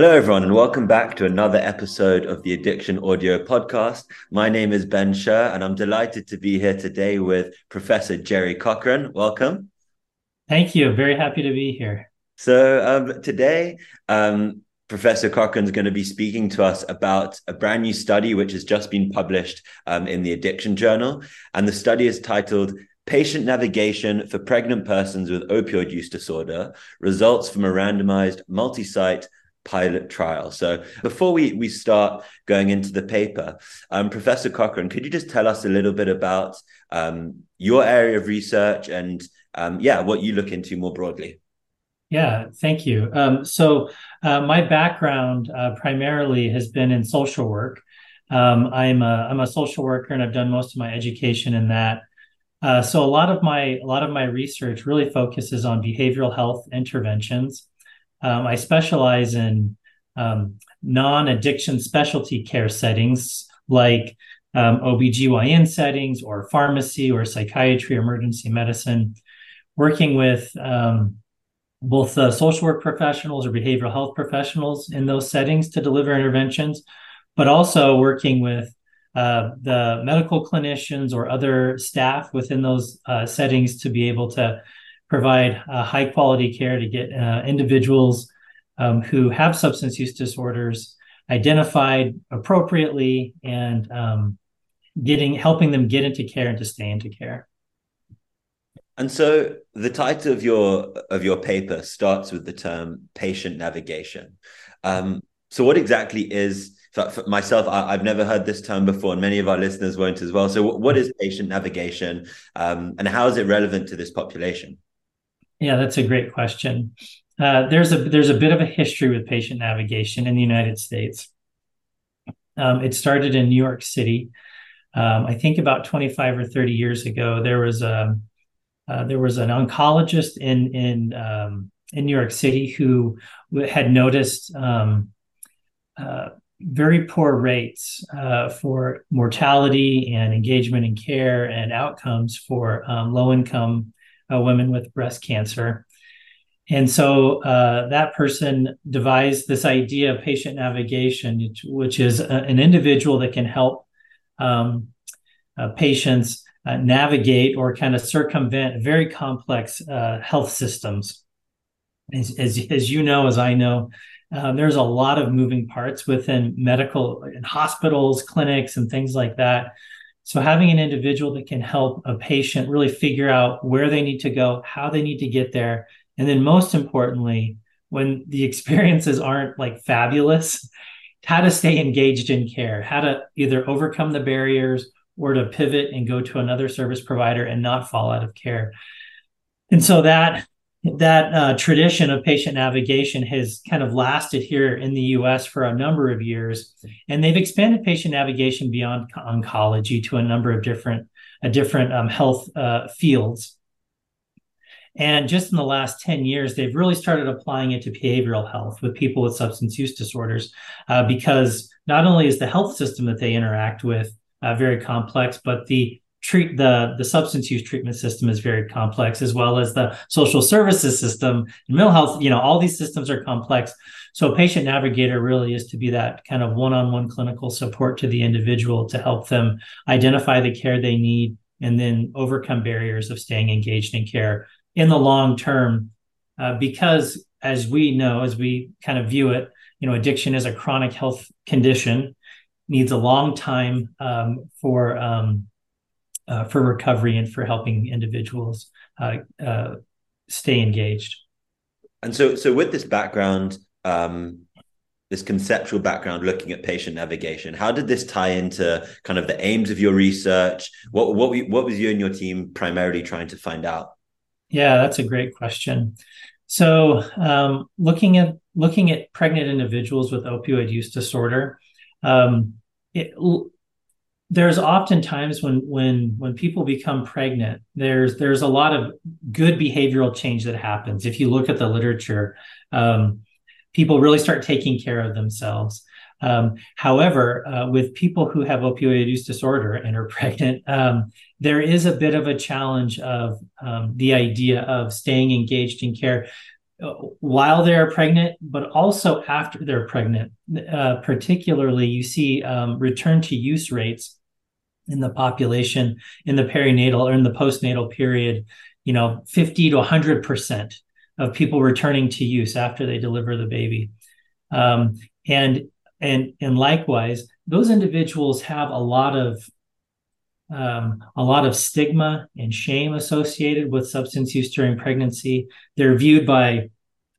Hello, everyone, and welcome back to another episode of the Addiction Audio Podcast. My name is Ben Scher, and I'm delighted to be here today with Professor Jerry Cochran. Welcome. Thank you. Very happy to be here. So, um, today, um, Professor Cochran is going to be speaking to us about a brand new study which has just been published um, in the Addiction Journal. And the study is titled Patient Navigation for Pregnant Persons with Opioid Use Disorder Results from a Randomized Multi Site pilot trial. So before we, we start going into the paper, um, Professor Cochran, could you just tell us a little bit about um, your area of research and um, yeah, what you look into more broadly? Yeah, thank you. Um, so uh, my background uh, primarily has been in social work. Um, I'm a, I'm a social worker and I've done most of my education in that. Uh, so a lot of my a lot of my research really focuses on behavioral health interventions um, I specialize in um, non addiction specialty care settings like um, OBGYN settings or pharmacy or psychiatry emergency medicine, working with um, both uh, social work professionals or behavioral health professionals in those settings to deliver interventions, but also working with uh, the medical clinicians or other staff within those uh, settings to be able to provide uh, high quality care to get uh, individuals um, who have substance use disorders identified appropriately and um, getting helping them get into care and to stay into care. And so the title of your of your paper starts with the term patient navigation. Um, so what exactly is for, myself? I, have never heard this term before, and many of our listeners won't as well. So what is patient navigation, um, and how is it relevant to this population? Yeah, that's a great question. Uh, there's a there's a bit of a history with patient navigation in the United States. Um, it started in New York City. Um, I think about 25 or 30 years ago, there was a uh, there was an oncologist in in um, in New York City who had noticed um, uh, very poor rates uh, for mortality and engagement in care and outcomes for um, low income women with breast cancer. And so uh, that person devised this idea of patient navigation, which is a, an individual that can help um, uh, patients uh, navigate or kind of circumvent very complex uh, health systems. As, as, as, you know, as I know, uh, there's a lot of moving parts within medical and hospitals, clinics, and things like that. So having an individual that can help a patient really figure out where they need to go, how they need to get there, and then most importantly, when the experiences aren't like fabulous, how to stay engaged in care, how to either overcome the barriers or to pivot and go to another service provider and not fall out of care. And so that that uh, tradition of patient navigation has kind of lasted here in the US for a number of years. And they've expanded patient navigation beyond oncology to a number of different, uh, different um, health uh, fields. And just in the last 10 years, they've really started applying it to behavioral health with people with substance use disorders, uh, because not only is the health system that they interact with uh, very complex, but the treat the the substance use treatment system is very complex as well as the social services system and mental health you know all these systems are complex. So patient navigator really is to be that kind of one-on-one clinical support to the individual to help them identify the care they need and then overcome barriers of staying engaged in care in the long term. Uh, because as we know as we kind of view it you know addiction is a chronic health condition needs a long time um, for um, uh, for recovery and for helping individuals uh, uh, stay engaged. And so, so with this background, um, this conceptual background, looking at patient navigation, how did this tie into kind of the aims of your research? What what what was you and your team primarily trying to find out? Yeah, that's a great question. So, um, looking at looking at pregnant individuals with opioid use disorder, um, it, there's often times when when when people become pregnant there's there's a lot of good behavioral change that happens if you look at the literature um, people really start taking care of themselves um, however uh, with people who have opioid use disorder and are pregnant um, there is a bit of a challenge of um, the idea of staying engaged in care while they're pregnant, but also after they're pregnant. Uh, particularly, you see um, return to use rates in the population in the perinatal or in the postnatal period, you know, 50 to 100% of people returning to use after they deliver the baby. Um, and and and likewise, those individuals have a lot of um, a lot of stigma and shame associated with substance use during pregnancy. They're viewed by,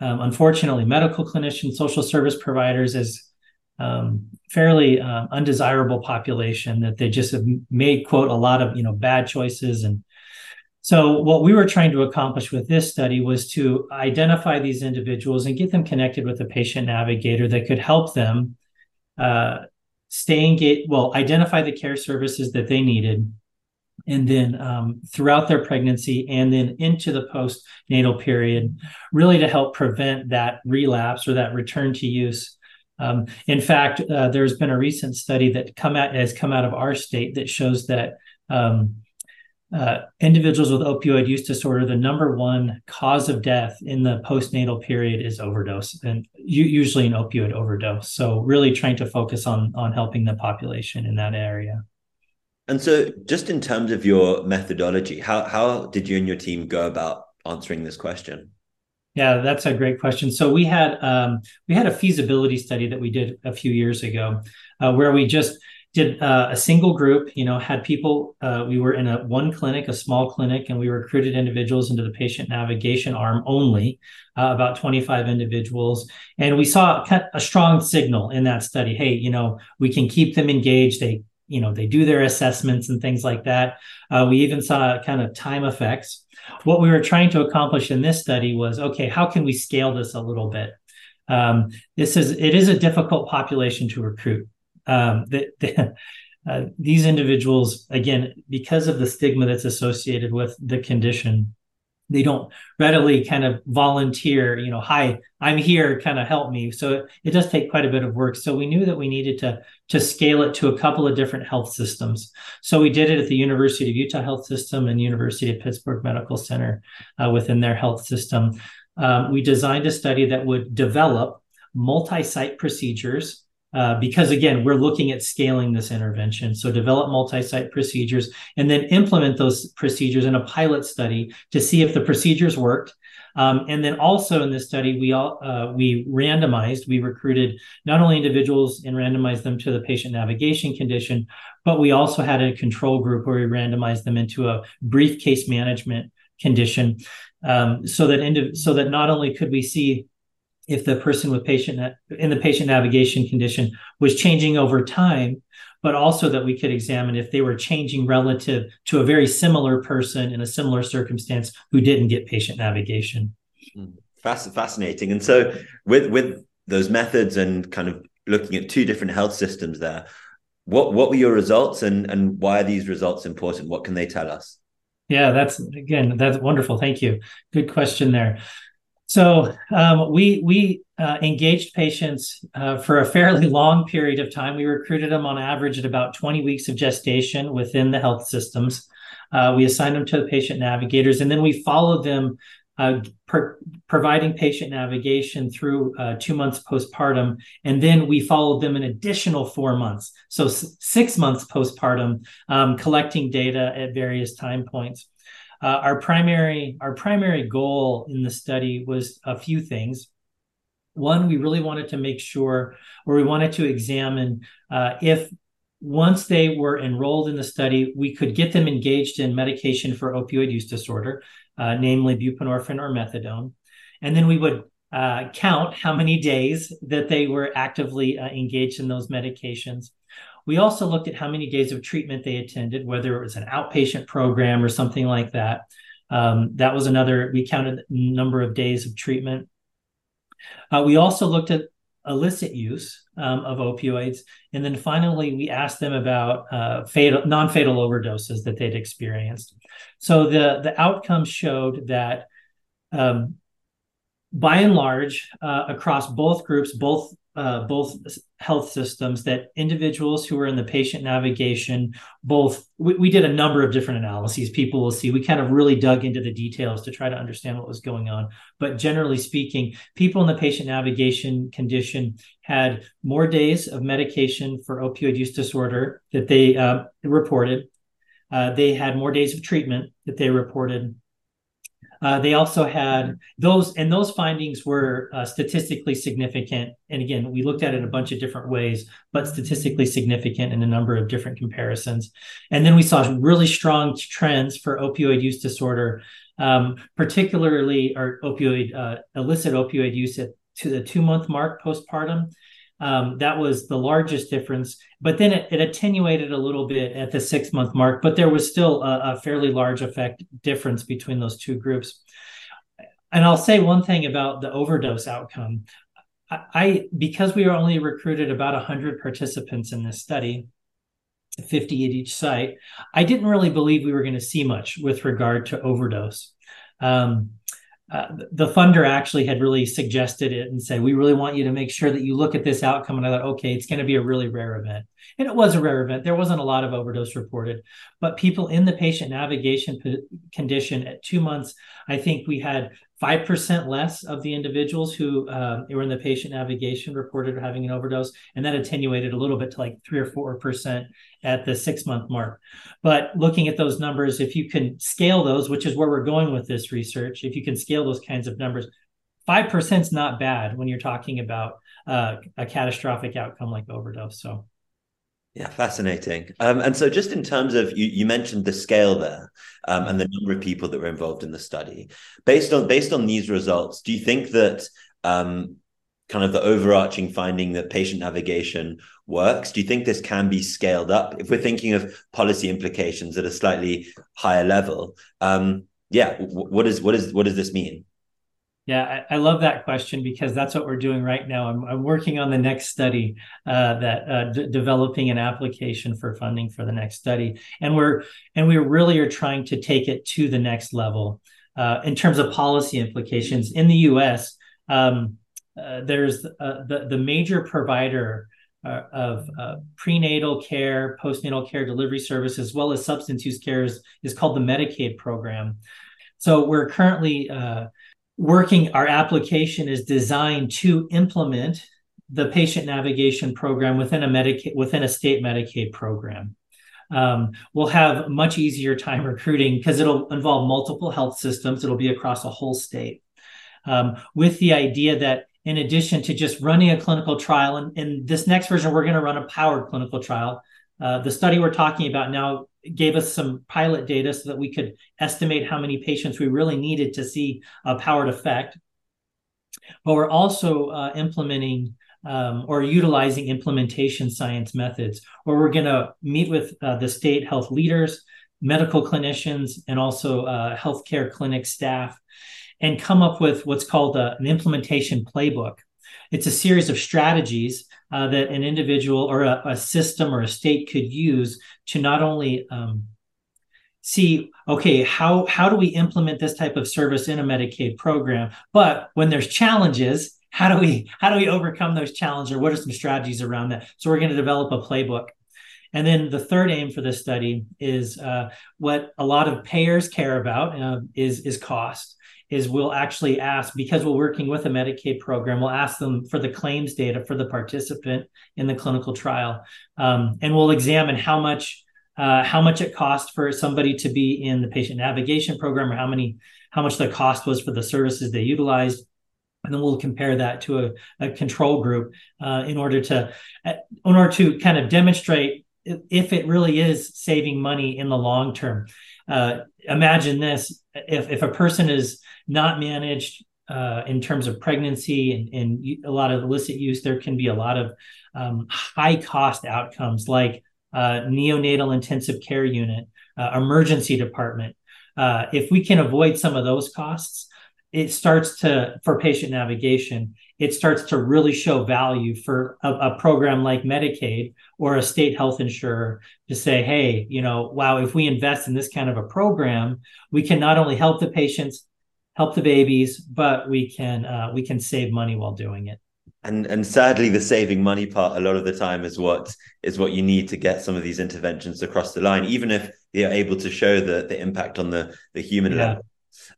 um, unfortunately, medical clinicians, social service providers as um, fairly uh, undesirable population that they just have made quote a lot of you know bad choices. And so what we were trying to accomplish with this study was to identify these individuals and get them connected with a patient navigator that could help them uh, stay engaged well identify the care services that they needed. And then um, throughout their pregnancy and then into the postnatal period really to help prevent that relapse or that return to use um, in fact, uh, there's been a recent study that come out has come out of our state that shows that um, uh, individuals with opioid use disorder, the number one cause of death in the postnatal period is overdose, and usually an opioid overdose. So, really trying to focus on on helping the population in that area. And so, just in terms of your methodology, how how did you and your team go about answering this question? Yeah, that's a great question. So we had um, we had a feasibility study that we did a few years ago, uh, where we just did uh, a single group. You know, had people. Uh, we were in a one clinic, a small clinic, and we recruited individuals into the patient navigation arm only, uh, about twenty five individuals, and we saw a strong signal in that study. Hey, you know, we can keep them engaged. They you know they do their assessments and things like that. Uh, we even saw kind of time effects. What we were trying to accomplish in this study was okay how can we scale this a little bit? Um, this is it is a difficult population to recruit. Um, the, the, uh, these individuals again because of the stigma that's associated with the condition they don't readily kind of volunteer you know hi i'm here kind of help me. So it, it, does take quite a bit of work. So we knew that we needed to to scale it to a couple of different health systems. So we did it at the university of utah health system and university of pittsburgh medical center uh, within their health system. Um, we designed a study that would develop multi-site procedures uh, because again, we're looking at scaling this intervention. So develop multi-site procedures and then implement those procedures in a pilot study to see if the procedures worked. Um, and then also in this study, we all uh, we randomized, we recruited not only individuals and randomized them to the patient navigation condition, but we also had a control group where we randomized them into a brief case management condition, um, so that into, so that not only could we see if the person with patient in the patient navigation condition was changing over time but also that we could examine if they were changing relative to a very similar person in a similar circumstance who didn't get patient navigation. Hmm. fascinating. And so with with those methods and kind of looking at two different health systems there what what were your results and and why are these results important? What can they tell us? Yeah that's again that's wonderful. Thank you. Good question there so um, we we uh, engaged patients uh, for a fairly long period of time. We recruited them on average at about 20 weeks of gestation within the health systems. Uh, we assigned them to the patient navigators, and then we followed them, uh, per- providing patient navigation through uh, two months postpartum, and then we followed them an additional four months, so s- six months postpartum, um, collecting data at various time points. Uh, our primary our primary goal in the study was a few things. One, we really wanted to make sure, or we wanted to examine uh, if once they were enrolled in the study, we could get them engaged in medication for opioid use disorder, uh, namely buprenorphine or methadone, and then we would uh, count how many days that they were actively uh, engaged in those medications. We also looked at how many days of treatment they attended, whether it was an outpatient program or something like that. Um, that was another, we counted number of days of treatment. Uh, we also looked at illicit use um, of opioids. And then finally, we asked them about uh, fatal, non-fatal overdoses that they'd experienced. So the, the outcomes showed that um, by and large, uh, across both groups, both uh, both health systems that individuals who were in the patient navigation, both we, we, did a number of different analyses. People will see we kind of really dug into the details to try to understand what was going on. But generally speaking, people in the patient navigation condition had more days of medication for opioid use disorder that they uh, reported. Uh, they had more days of treatment that they reported uh, they also had those, and those findings were uh, statistically significant. And again, we looked at it a bunch of different ways, but statistically significant in a number of different comparisons. And then we saw really strong trends for opioid use disorder, um, particularly our opioid uh, illicit opioid use at to the two month mark postpartum. Um, that was the largest difference. But then it, it, attenuated a little bit at the six month mark, but there was still a, a fairly large effect difference between those two groups. And I'll say one thing about the overdose outcome. I, I because we only recruited about 100 participants in this study, 50 at each site, I didn't really believe we were going to see much with regard to overdose. Um, uh, the funder actually had really suggested it and said, we really want you to make sure that you look at this outcome. And I thought, okay, it's going to be a really rare event. And it was a rare event. There wasn't a lot of overdose reported, but people in the patient navigation p- condition at two months, I think we had 5% less of the individuals who uh, were in the patient navigation reported having an overdose. And that attenuated a little bit to like three or 4% at the six month mark. But looking at those numbers, if you can scale those, which is where we're going with this research, if you can scale those kinds of numbers, 5% is not bad when you're talking about uh, a catastrophic outcome like overdose. So yeah, fascinating. Um, and so, just in terms of you, you mentioned the scale there um, and the number of people that were involved in the study. Based on based on these results, do you think that um, kind of the overarching finding that patient navigation works? Do you think this can be scaled up if we're thinking of policy implications at a slightly higher level? Um, yeah, what is what is what does this mean? Yeah, I, I, love that question because that's what we're doing right now. I'm, I'm working on the next study uh, that uh, d- developing an application for funding for the next study, and we're and we really are trying to take it to the next level uh, in terms of policy implications in the U.S. Um, uh, there's uh, the the major provider uh, of prenatal care, postnatal care delivery service, as well as substance use care is, is called the Medicaid program. So we're currently working our application is designed to implement the patient navigation program within a Medicaid within a state Medicaid program. Um, we'll have much easier time recruiting because it'll involve multiple health systems. It'll be across a whole state, um, with the idea that in addition to just running a clinical trial, and in this next version, we're going to run a powered clinical trial. Uh, the study we're talking about now gave us some pilot data so that we could estimate how many patients we really needed to see a powered effect. But we're also uh, implementing um, or utilizing implementation science methods, where we're going to meet with uh, the state health leaders, medical clinicians, and also uh, healthcare clinic staff, and come up with what's called a, an implementation playbook. It's a series of strategies uh, that an individual or a, a, system or a state could use to not only um, see okay how how do we implement this type of service in a medicaid program? But when there's challenges how do we how do we overcome those challenges? Or what are some strategies around that? So we're going to develop a playbook. And then the third aim for this study is uh, what a lot of payers care about uh, is is cost is we'll actually ask because we're working with a Medicaid program, we'll ask them for the claims data for the participant in the clinical trial, um, and we'll examine how much uh, how much it cost for somebody to be in the patient navigation program, or how many how much the cost was for the services they utilized. And then we'll compare that to a, a control group uh, in order to uh, in order to kind of demonstrate if it really is saving money in the long term. Uh, imagine this: if if a person is not managed uh, in terms of pregnancy and, and, a lot of illicit use, there can be a lot of um, high cost outcomes like uh, neonatal intensive care unit, uh, emergency department. Uh, if we can avoid some of those costs, it starts to, for patient navigation, it starts to really show value for a, a program like Medicaid or a state health insurer to say, hey, you know, wow, if we invest in this kind of a program, we can not only help the patients, help the babies, but we can uh, we can save money while doing it. and and sadly the saving money part a lot of the time is what is what you need to get some of these interventions across the line even if they're able to show the the impact on the the human yeah. level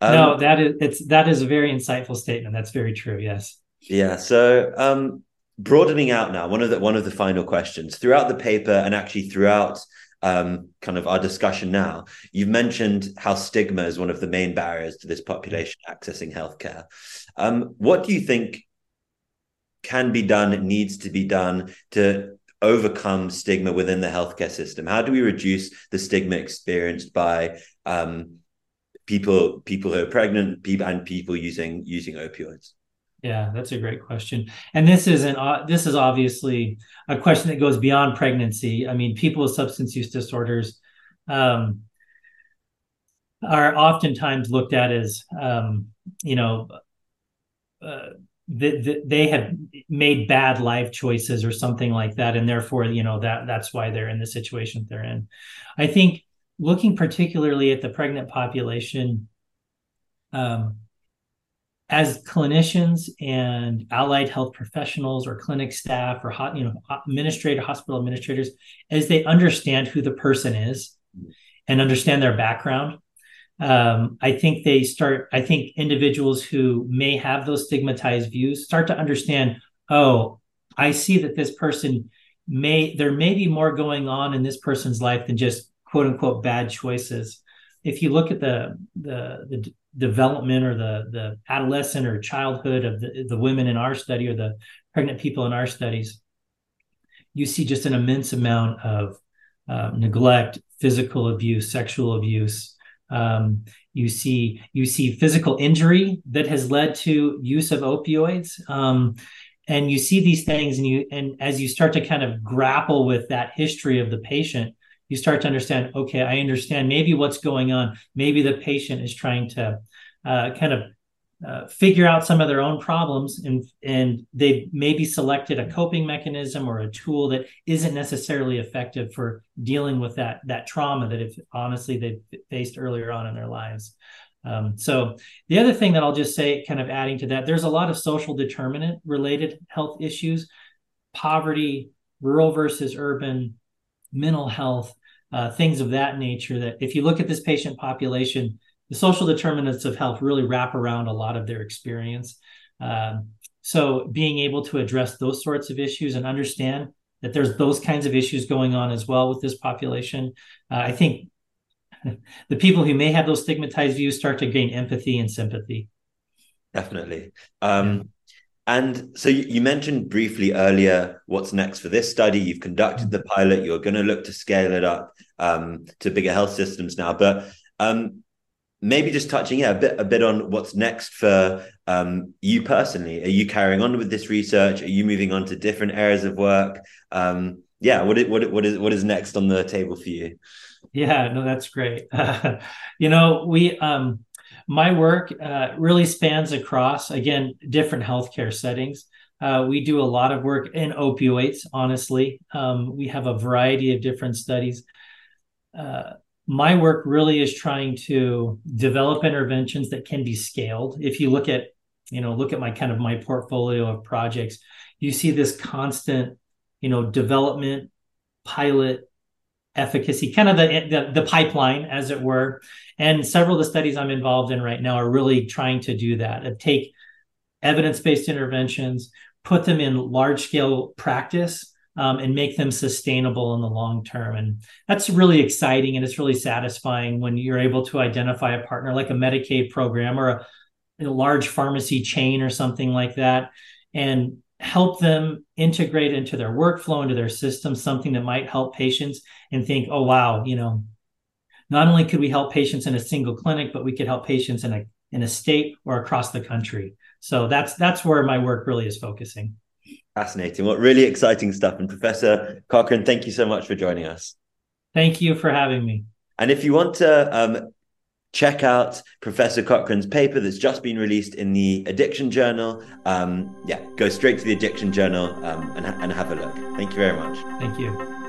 um, no that is it's that is a very insightful statement that's very true yes yeah so um broadening out now one of the one of the final questions throughout the paper and actually throughout um, kind of our discussion now, you've mentioned how stigma is one of the main barriers to this population accessing healthcare. Um, what do you think can be done, needs to be done to overcome stigma within the healthcare system? How do we reduce the stigma experienced by um, people people who are pregnant people and people using using opioids? Yeah, that's a great question. And this is an uh, this is obviously a question that goes beyond pregnancy. I mean, people with substance use disorders um, are oftentimes looked at as um, you know uh, the, they have made bad life choices or something like that and therefore you know that that's why they're in the situation they're in i think looking particularly at the pregnant population um, as clinicians and allied health professionals or clinic staff or you know administrator hospital administrators as they understand who the person is and understand their background um, I think they start, I think individuals who may have those stigmatized views start to understand, oh, I see that this person may, there may be more going on in this person's life than just quote unquote bad choices. If you look at the, the, the development or the, the adolescent or childhood of the, the women in our study or the pregnant people in our studies, you see just an immense amount of uh, neglect, physical abuse, sexual abuse, um, you see you see physical injury that has led to use of opioids. Um, and you see these things and you and as you start to kind of grapple with that history of the patient you start to understand okay i understand maybe what's going on. Maybe the patient is trying to uh, kind of uh, figure out some of their own problems and and they've maybe selected a coping mechanism or a tool that isn't necessarily effective for dealing with that that trauma that if honestly they faced earlier on in their lives. Um, so the other thing that i'll just say kind of adding to that there's a lot of social determinant related health issues. Poverty rural versus urban mental health uh, things of that nature that if you look at this patient population the social determinants of health really wrap around a lot of their experience. Um, so being able to address those sorts of issues and understand that there's those kinds of issues going on as well with this population, uh, I think the people who may have those stigmatized views start to gain empathy and sympathy. Definitely. Um, yeah. And so you mentioned briefly earlier what's next for this study. You've conducted the pilot. You're going to look to scale it up um, to bigger health systems now. But um, maybe just touching yeah a bit a bit on what's next for um, you personally are you carrying on with this research are you moving on to different areas of work um, yeah what is, what, what is what is next on the table for you yeah no that's great you know we um, my work uh, really spans across again different healthcare settings. Uh, we do a lot of work in opioids honestly. Um, we have a variety of different studies. Uh, my work really is trying to develop interventions that can be scaled. If you look at you know look at my kind of my portfolio of projects you see this constant you know development pilot efficacy kind of the, the, the pipeline as it were and several of the studies i'm involved in right now are really trying to do that take evidence-based interventions put them in large scale practice um, and make them sustainable in the long term. And that's really exciting and it's really satisfying when you're able to identify a partner like a Medicaid program or a, a large pharmacy chain or something like that and help them integrate into their workflow, into their system, something that might help patients and think, oh, wow, you know, not only could we help patients in a single clinic, but we could help patients in a in a state or across the country. So that's that's where my work really is focusing. Fascinating. What really exciting stuff. And Professor Cochran, thank you so much for joining us. Thank you for having me. And if you want to um, check out Professor Cochran's paper that's just been released in the Addiction Journal, um, yeah, go straight to the Addiction Journal um, and, and have a look. Thank you very much. Thank you.